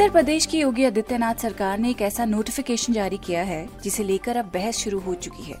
उत्तर प्रदेश की योगी आदित्यनाथ सरकार ने एक ऐसा नोटिफिकेशन जारी किया है, जिसे लेकर अब बहस शुरू हो चुकी है।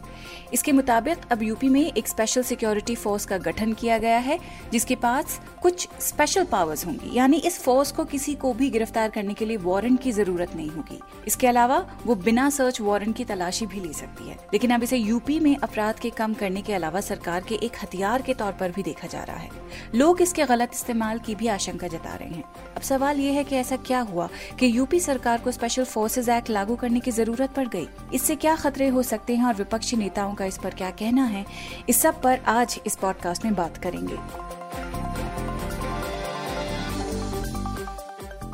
इसके मुताबिक अब यूपी में एक स्पेशल सिक्योरिटी फोर्स का गठन किया गया है, जिसके पास कुछ स्पेशल पावर्स होंगी। यानी इस फोर्स को किसी को भी गिरफ़्तार करने के लिए वारंट की ज़रूरत नहीं होगी। इसके अलावा वो बिना सर्च वारंट की तलाशी भी ले सकती है। लेकिन अब इसे यूपी में अपराध के कम करने के अलावा सरकार के एक हथियार के तौर पर भी देखा जा रहा है। लोग इसके गलत इस्तेमाल की भी आशंका जता रहे हैं। अब सवाल ये है कि ऐसा क्या हुआ? कि यूपी सरकार को स्पेशल फोर्सेज एक्ट लागू करने की ज़रूरत पड़ गई। इससे क्या खतरे हो सकते हैं और विपक्षी नेताओं का इस पर क्या कहना है? इस सब पर आज इस पॉडकास्ट में बात करेंगे।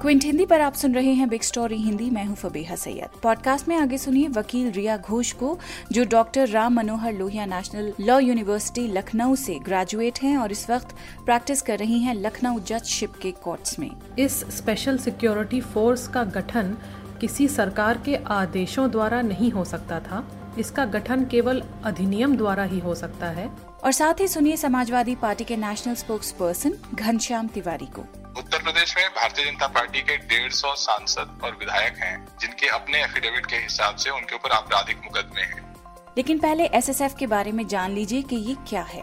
क्विंट हिंदी पर आप सुन रहे हैं बिग स्टोरी हिंदी। मैं हूँ फबीहा सैयद। पॉडकास्ट में आगे सुनिए वकील रिया घोष को जो doctor Ram Manohar Lohia national law university Lucknow से ग्रेजुएट हैं और इस वक्त प्रैक्टिस कर रही हैं लखनऊ जजशिप के कोर्ट्स में। इस स्पेशल सिक्योरिटी फोर्स का गठन किसी सरकार के आदेशों द्वारा नहीं हो सकता था। इसका गठन केवल अधिनियम द्वारा ही हो सकता है। और साथ ही सुनिए समाजवादी पार्टी के national spokesperson Ghanshyam Tiwari को। उत्तर प्रदेश में भारतीय जनता पार्टी के डेढ़ सौ सांसद और विधायक हैं, जिनके अपने एफिडेविट के हिसाब से उनके ऊपर आपराधिक मुकदमे हैं। लेकिन पहले एसएसएफ के बारे में जान लीजिए कि ये क्या है।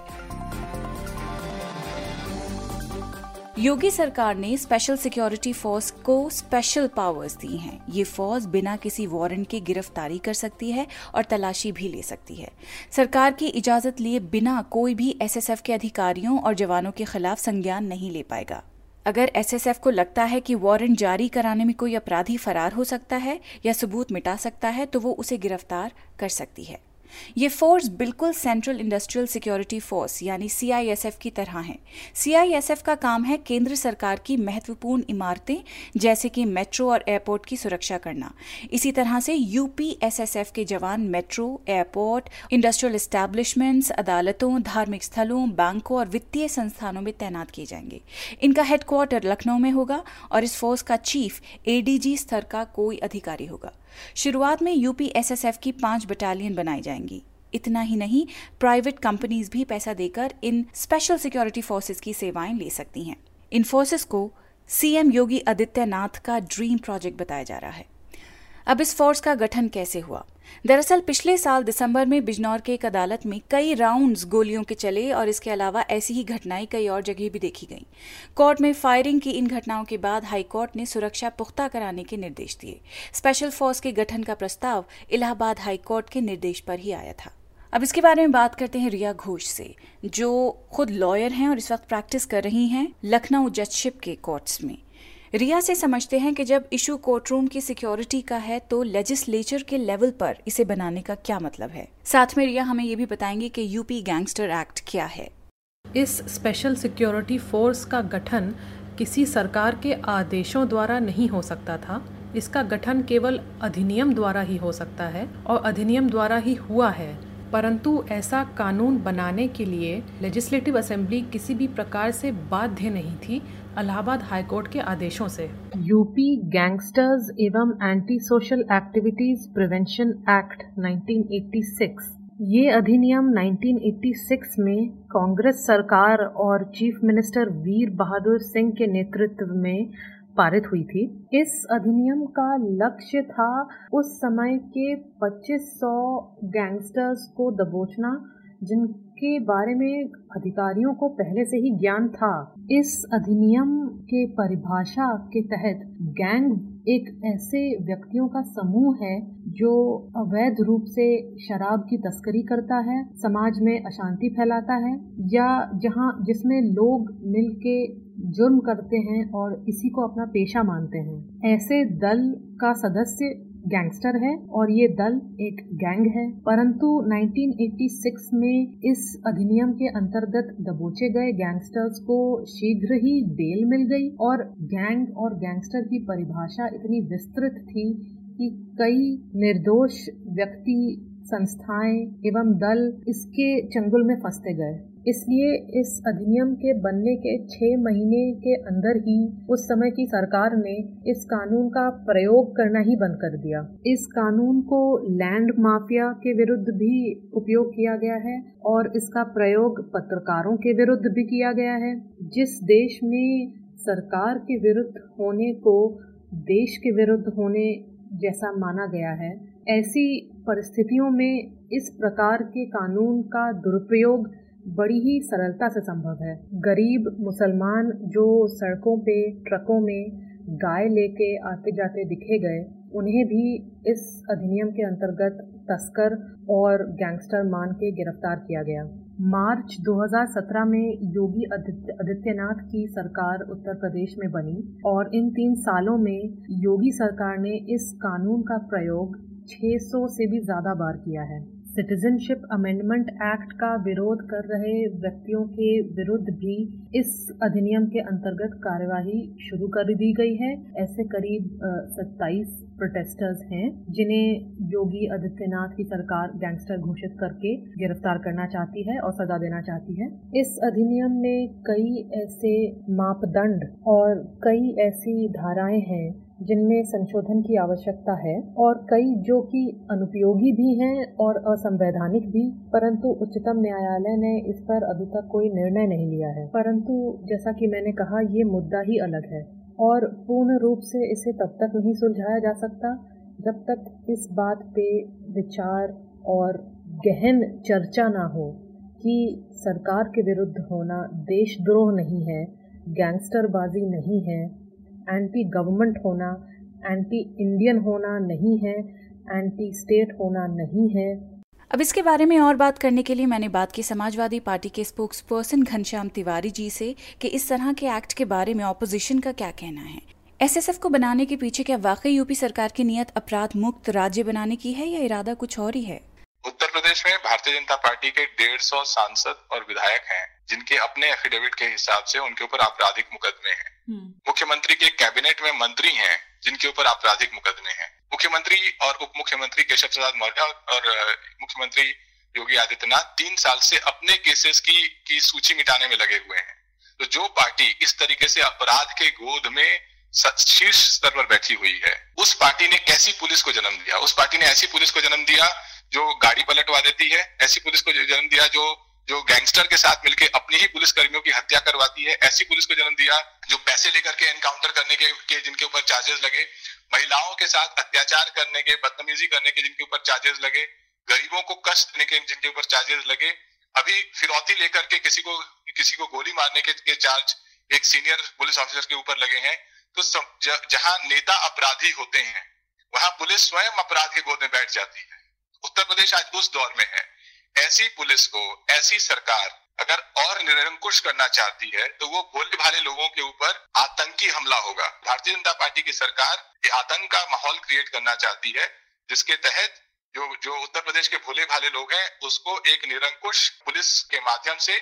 योगी सरकार ने स्पेशल सिक्योरिटी फोर्स को स्पेशल पावर्स दी हैं। ये फोर्स बिना किसी वारंट के गिरफ्तारी कर सकती है और तलाशी भी ले सकती है। सरकार की इजाज़त लिए बिना कोई भी एसएसएफ के अधिकारियों और जवानों के खिलाफ संज्ञान नहीं ले पाएगा। अगर एसएसएफ को लगता है कि वारंट जारी कराने में कोई अपराधी फरार हो सकता है या सबूत मिटा सकता है तो वो उसे गिरफ़्तार कर सकती है। ये फोर्स बिल्कुल सेंट्रल इंडस्ट्रियल सिक्योरिटी फोर्स, यानी सीआईएसएफ की तरह है। सीआईएसएफ का काम है केंद्र सरकार की महत्वपूर्ण इमारतें, जैसे कि मेट्रो और एयरपोर्ट की सुरक्षा करना। इसी तरह से यूपीएसएसएफ के जवान मेट्रो, एयरपोर्ट, इंडस्ट्रियल एस्टैब्लिशमेंट्स, अदालतों, धार्मिक स्थलों, बैंकों और वित्तीय संस्थानों में तैनात किए जाएँगे। इनका हेडक्वार्टर लखनऊ में होगा और इस फोर्स का चीफ एडीजी स्तर का कोई अधिकारी होगा। शुरुआत में यूपीएसएसएफ की पाँच बटालियन बनाई जाएँगी। इतना ही नहीं प्राइवेट कंपनीज़ भी पैसा देकर इन स्पेशल सिक्योरिटी फोर्सेस की सेवाएँ ले सकती हैं। इन फोर्सेस को सीएम योगी आदित्यनाथ का ड्रीम प्रोजेक्ट बताया जा रहा है। अब इस फोर्स का गठन कैसे हुआ? दरअसल, पिछले साल दिसंबर में बिजनौर के एक अदालत में कई राउंड्स गोलियों के चले और इसके अलावा ऐसी ही घटनाएँ कई और जगह भी देखी गईं। कोर्ट में फायरिंग की इन घटनाओं के बाद हाईकोर्ट ने सुरक्षा पुख्ता कराने के निर्देश दिए। स्पेशल फोर्स के गठन का प्रस्ताव इलाहाबाद हाईकोर्ट के निर्देश पर ही आया था। अब इसके बारे में बात करते हैं रिया घोष से, जो खुद लॉयर हैं और इस वक्त प्रैक्टिस कर रही हैं लखनऊ जजशिप के कोर्ट्स में। रिया से समझते हैं कि जब इशू कोर्ट रूम की सिक्योरिटी का है तो लेजिस्लेचर के लेवल पर इसे बनाने का क्या मतलब है? साथ में रिया हमें ये भी बताएँगे कि यूपी गैंगस्टर एक्ट क्या है। इस स्पेशल सिक्योरिटी फोर्स का गठन किसी सरकार के आदेशों द्वारा नहीं हो सकता था। इसका गठन केवल अधिनियम द्वारा ही हो सकता है और अधिनियम द्वारा ही हुआ है। परंतु ऐसा कानून बनाने के लिए लेजिस्लेटिव असेंबली किसी भी प्रकार से बाध्य नहीं थी। इलाहाबाद हाईकोर्ट के आदेशों से। यूपी गैंगस्टर्स एवं anti social activities prevention act 1986 ये अधिनियम 1986 में कांग्रेस सरकार और चीफ मिनिस्टर वीर बहादुर सिंह के नेतृत्व में पारित हुई थी। इस अधिनियम का लक्ष्य था उस समय के 2500 गैंगस्टर्स को दबोचना जिनके बारे में अधिकारियों को पहले से ही ज्ञान था। इस अधिनियम के परिभाषा के तहत गैंग एक ऐसे व्यक्तियों का समूह है जो अवैध रूप से शराब की तस्करी करता है, समाज में अशांति फैलाता है, या जहाँ जिसमें लोग मिलके जुर्म करते हैं और इसी को अपना पेशा मानते हैं। ऐसे दल का सदस्य गैंगस्टर है और ये दल एक गैंग है। परंतु 1986 में इस अधिनियम के अंतर्गत दबोचे गए गैंगस्टर्स को शीघ्र ही बेल मिल गई और गैंग और गैंगस्टर की परिभाषा इतनी विस्तृत थी कि कई निर्दोष व्यक्ति, संस्थाएँ एवं दल इसके चंगुल में फंसते गए। इसलिए इस अधिनियम के बनने के छह महीने के अंदर ही उस समय की सरकार ने इस कानून का प्रयोग करना ही बंद कर दिया। इस कानून को लैंड माफिया के विरुद्ध भी उपयोग किया गया है और इसका प्रयोग पत्रकारों के विरुद्ध भी किया गया है। जिस देश में सरकार के विरुद्ध होने को देश के विरुद्ध होने जैसा माना गया है, ऐसी परिस्थितियों में इस प्रकार के कानून का दुरुपयोग बड़ी ही सरलता से संभव है। गरीब मुसलमान जो सड़कों पे, ट्रकों में गाय लेके आते जाते दिखे गए, उन्हें भी इस अधिनियम के अंतर्गत तस्कर और गैंगस्टर मान के गिरफ़्तार किया गया। मार्च 2017 में योगी आदित्यनाथ की सरकार उत्तर प्रदेश में बनी और इन तीन सालों में योगी सरकार ने इस कानून का प्रयोग 600 से भी ज़्यादा बार किया है। सिटीजनशिप अमेंडमेंट एक्ट का विरोध कर रहे व्यक्तियों के विरुद्ध भी इस अधिनियम के अंतर्गत कार्यवाही शुरू कर दी गई है। ऐसे करीब सत्ताईस प्रोटेस्टर्स हैं, जिन्हें योगी आदित्यनाथ की सरकार गैंगस्टर घोषित करके गिरफ़्तार करना चाहती है और सजा देना चाहती है। इस अधिनियम में कई ऐसे मापदंड और कई ऐसी धाराएँ हैं जिनमें संशोधन की आवश्यकता है और कई जो कि अनुपयोगी भी हैं और असंवैधानिक भी, परंतु उच्चतम न्यायालय ने इस पर अभी तक कोई निर्णय नहीं लिया है। परंतु जैसा कि मैंने कहा, ये मुद्दा ही अलग है और पूर्ण रूप से इसे तब तक नहीं सुलझाया जा सकता जब तक इस बात पे विचार और गहन चर्चा ना हो कि सरकार के विरुद्ध होना देशद्रोह नहीं है, गैंगस्टरबाजी नहीं है एंटी गवर्नमेंट होना एंटी इंडियन होना नहीं है एंटी स्टेट होना नहीं है। अब इसके बारे में और बात करने के लिए मैंने बात की समाजवादी पार्टी के स्पोक्स पर्सन घनश्याम तिवारी जी से कि इस तरह के एक्ट के बारे में ऑपोजिशन का क्या कहना है। एसएसएफ को बनाने के पीछे क्या वाकई यूपी सरकार की नियत अपराध मुक्त राज्य बनाने की है या इरादा कुछ और ही है? उत्तर प्रदेश में भारतीय जनता पार्टी के डेढ़ सौ सांसद और विधायक हैं। जिनके अपने एफिडेविट के हिसाब से उनके ऊपर आपराधिक मुकदमे हैं। हम्म। मुख्यमंत्री के कैबिनेट में मंत्री हैं जिनके ऊपर आपराधिक मुकदमे हैं। मुख्यमंत्री और उप मुख्यमंत्री केशव प्रसाद मौर्य और मुख्यमंत्री योगी आदित्यनाथ तीन साल से अपने केसेस की की सूची मिटाने में लगे हुए हैं। तो जो पार्टी इस तरीके से अपराध के गोद में शीर्ष स्तर पर बैठी हुई है उस पार्टी ने कैसी पुलिस को जन्म दिया? उस पार्टी ने ऐसी पुलिस को जन्म दिया जो गाड़ी पलटवा देती है ऐसी पुलिस को जन्म दिया जो जो गैंगस्टर के साथ मिलकर अपनी ही पुलिस कर्मियों की हत्या करवाती है ऐसी पुलिस को जन्म दिया जो पैसे लेकर के एनकाउंटर करने के, के जिनके ऊपर चार्जेस लगे महिलाओं के साथ अत्याचार करने के बदतमीजी करने के जिनके ऊपर चार्जेस लगे गरीबों को कष्ट देने के जिनके ऊपर चार्जेस लगे अभी फिरौती लेकर के किसी को किसी को गोली मारने के, के चार्ज एक सीनियर पुलिस ऑफिसर के ऊपर लगे हैं तो जहाँ नेता अपराधी होते हैं वहाँ पुलिस स्वयं अपराध के गोद में बैठ जाती है। उत्तर प्रदेश आज उस दौर में है। ऐसी पुलिस को, ऐसी सरकार अगर और निरंकुश करना चाहती है तो वो भोले भाले लोगों के ऊपर आतंकी हमला होगा। भारतीय जनता पार्टी की सरकार आतंक का माहौल क्रिएट करना चाहती है, जिसके तहत जो जो उत्तर प्रदेश के भोले भाले लोग हैं, उसको एक निरंकुश पुलिस के माध्यम से,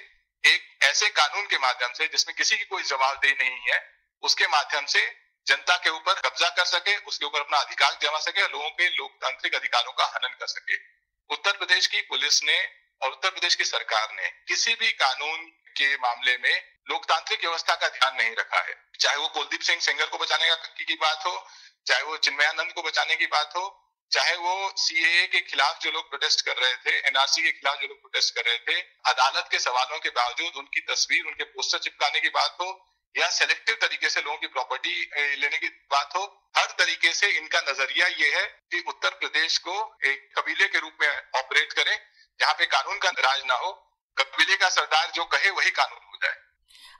एक ऐसे कानून के माध्यम से, जिसमें किसी की कोई जवाबदेही नहीं है, उसके माध्यम से जनता के ऊपर कब्जा कर सके, उसके ऊपर अपना अधिकार जमा सके, और लोगों के लोकतांत्रिक अधिकारों का हनन कर सके। उत्तर प्रदेश की पुलिस ने और उत्तर प्रदेश की सरकार ने किसी भी कानून के मामले में लोकतांत्रिक व्यवस्था का ध्यान नहीं रखा है। चाहे वो कुलदीप सिंह सेंगर को बचाने की, की बात हो चाहे वो चिन्मयानंद को बचाने की बात हो चाहे वो सीएए के खिलाफ जो लोग प्रोटेस्ट कर रहे थे एनआरसी के खिलाफ जो लोग प्रोटेस्ट कर रहे थे अदालत के सवालों के बावजूद उनकी तस्वीर उनके पोस्टर चिपकाने की बात हो या सेलेक्टिव तरीके से लोगों की प्रॉपर्टी लेने की बात हो हर तरीके से इनका नज़रिया ये है कि उत्तर प्रदेश को एक कबीले के रूप में ऑपरेट करें जहाँ पे कानून का राज ना हो। कबीले का सरदार जो कहे वही कानून हो जाए।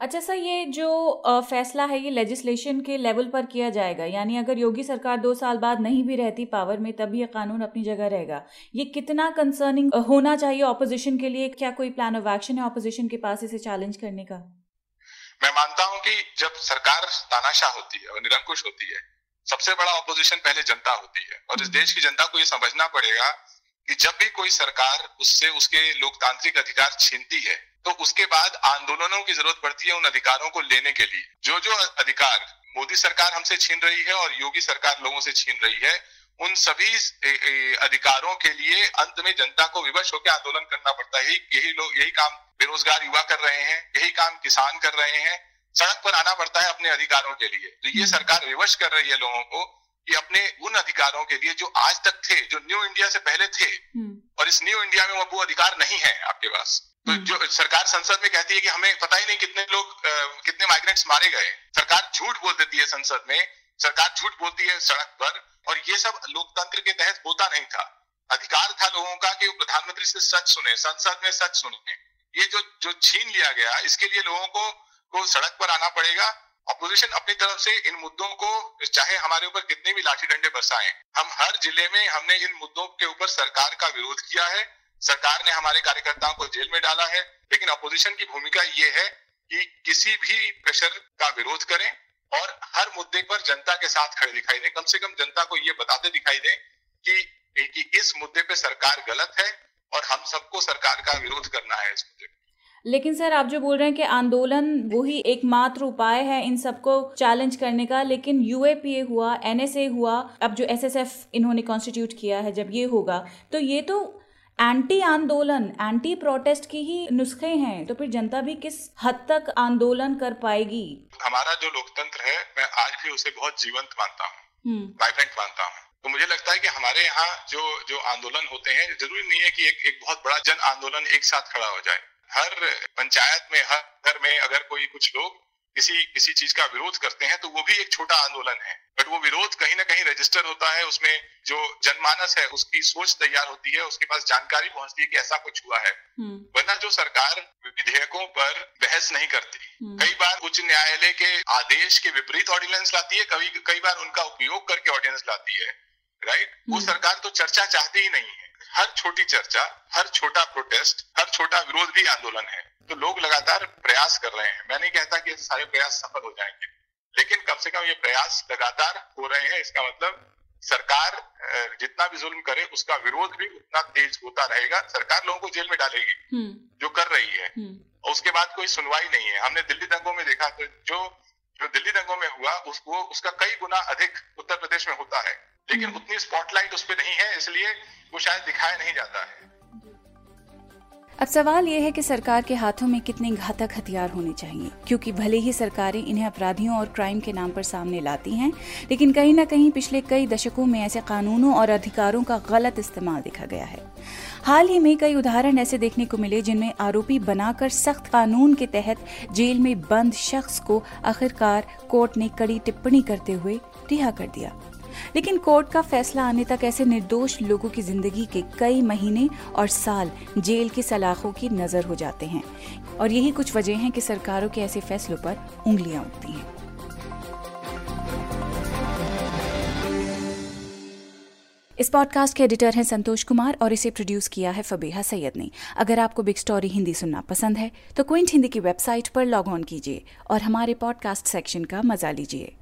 अच्छा सर ये जो फैसला है ये लेजिस्लेशन के लेवल पर किया जाएगा यानी अगर योगी सरकार दो साल बाद नहीं भी रहती पावर में तभी ये कानून अपनी जगह रहेगा। ये कितना कंसर्निंग होना चाहिए ऑपोजिशन के लिए? क्या कोई प्लान ऑफ़ एक्शन है ऑपोजिशन के पास इसे चैलेंज करने का? मैं मानता हूँ कि जब सरकार तानाशाह होती है और निरंकुश होती है सबसे बड़ा ऑपोजिशन पहले जनता होती है। और इस हम्म। देश की जनता को यह समझना पड़ेगा कि जब भी कोई सरकार उससे उसके लोकतांत्रिक अधिकार छीनती है तो उसके बाद आंदोलनों की ज़रूरत पड़ती है उन अधिकारों को लेने के लिए। जो जो अधिकार मोदी सरकार हमसे छीन रही है और योगी सरकार लोगों से छीन रही है उन सभी अधिकारों के लिए अंत में जनता को विवश होकर आंदोलन करना पड़ता है। यही लोग यही काम बेरोजगार युवा कर रहे हैं यही काम किसान कर रहे हैं। सड़क पर आना पड़ता है अपने अधिकारों के लिए। तो ये सरकार रिवर्स कर रही है लोगों को कि अपने उन अधिकारों के लिए जो आज तक थे जो न्यू इंडिया से पहले थे और इस न्यू इंडिया में वो अधिकार नहीं है आपके पास। तो जो सरकार संसद में कहती है कि हमें पता ही नहीं कितने लोग कितने माइग्रेंट्स मारे गए। सरकार झूठ बोल देती है संसद में। सरकार झूठ बोलती है सड़क पर। और ये सब लोकतंत्र के तहत होता नहीं था। अधिकार था लोगों का कि वो प्रधानमंत्री से सच सुने संसद में सच सुने। ये जो जो छीन लिया गया इसके लिए लोगों को को सड़क पर आना पड़ेगा। अपोजिशन अपनी तरफ़ से इन मुद्दों को चाहे हमारे ऊपर कितने भी लाठी डंडे बरसाएँ हम हर ज़िले में हमने इन मुद्दों के ऊपर सरकार का विरोध किया है। सरकार ने हमारे कार्यकर्ताओं को जेल में डाला है। लेकिन अपोजिशन की भूमिका ये है कि किसी भी प्रेशर का विरोध करें और हर मुद्दे पर जनता के साथ खड़े दिखाई दे। कम से कम जनता को ये बताते दिखाई दे कि, कि इस मुद्दे पे सरकार गलत है और हम सबको सरकार का विरोध करना है इस मुद्दे लेकिन सर आप जो बोल रहे हैं कि आंदोलन वही एकमात्र उपाय है इन सबको चैलेंज करने का लेकिन यूएपीए हुआ एनएसए हुआ अब जो एसएसएफ इन्होंने कॉन्स्टिट्यूट किया है जब ये होगा तो ये तो एंटी आंदोलन एंटी प्रोटेस्ट की ही नुस्खे हैं तो फिर जनता भी किस हद तक आंदोलन कर पाएगी? हमारा जो लोकतंत्र है मैं आज भी उसे बहुत जीवंत मानता हूँ वाइब्रेंट हम्म। मानता हूँ। तो मुझे लगता है कि हमारे यहाँ जो जो आंदोलन होते हैं ज़रूरी नहीं है कि एक एक बहुत बड़ा जन आंदोलन एक साथ खड़ा हो जाए। हर पंचायत में हर घर में अगर कोई कुछ लोग किसी किसी चीज़ का विरोध करते हैं तो वो भी एक छोटा आंदोलन है बट वो विरोध कहीं ना कहीं रजिस्टर होता है उसमें जो जनमानस है उसकी सोच तैयार होती है उसके पास जानकारी पहुँचती है कि ऐसा कुछ हुआ है हम्म। वरना जो सरकार विधेयकों पर बहस नहीं करती हम्म। कई बार उच्च न्यायालय के आदेश के विपरीत ऑर्डिनेंस लाती है कभी कई बार उनका उपयोग करके ऑर्डिनेंस लाती है राइट वो हम्म। सरकार तो चर्चा चाहती ही नहीं है हर छोटी चर्चा हर छोटा प्रोटेस्ट हर छोटा विरोध भी आंदोलन है। तो लोग लगातार प्रयास कर रहे हैं। मैं नहीं कहता कि सारे प्रयास सफल हो जाएँगे लेकिन कम से कम ये प्रयास लगातार हो रहे हैं। इसका मतलब सरकार जितना भी जुल्म करे उसका विरोध भी उतना तेज होता रहेगा। सरकार लोगों को जेल में डालेगी हम्म। जो कर रही है। हम्म। और उसके बाद कोई सुनवाई नहीं है। हमने दिल्ली दंगों में देखा तो जो जो दिल्ली दंगों में हुआ उसको उसका कई गुना अधिक उत्तर प्रदेश में होता है। लेकिन। उतनी स्पॉटलाइट उस पर नहीं है, इसलिए वो शायद दिखाया नहीं जाता है। अब सवाल यह है कि सरकार के हाथों में कितने घातक हथियार होने चाहिए? क्योंकि भले ही सरकारें इन्हें अपराधियों और क्राइम के नाम पर सामने लाती हैं, लेकिन कहीं ना कहीं पिछले कई दशकों में ऐसे कानूनों और अधिकारों का गलत इस्तेमाल देखा गया है। हाल ही में कई उदाहरण ऐसे देखने को मिले जिनमें आरोपी बनाकर सख्त कानून के तहत जेल में बंद शख्स को आखिरकार कोर्ट ने कड़ी टिप्पणी करते हुए रिहा कर दिया। लेकिन कोर्ट का फैसला आने तक ऐसे निर्दोष लोगों की ज़िंदगी के कई महीने और साल जेल की सलाखों की नज़र हो जाते हैं। और यही कुछ वजह है कि सरकारों के ऐसे फैसलों पर उंगलियाँ उठती हैं। इस पॉडकास्ट के एडिटर हैं संतोष कुमार और इसे प्रोड्यूस किया है फबीहा सैयद ने। अगर आपको बिग स्टोरी हिंदी सुनना पसंद है तो क्विंट हिंदी की वेबसाइट पर लॉग ऑन कीजिए और हमारे पॉडकास्ट सेक्शन का मज़ा लीजिए।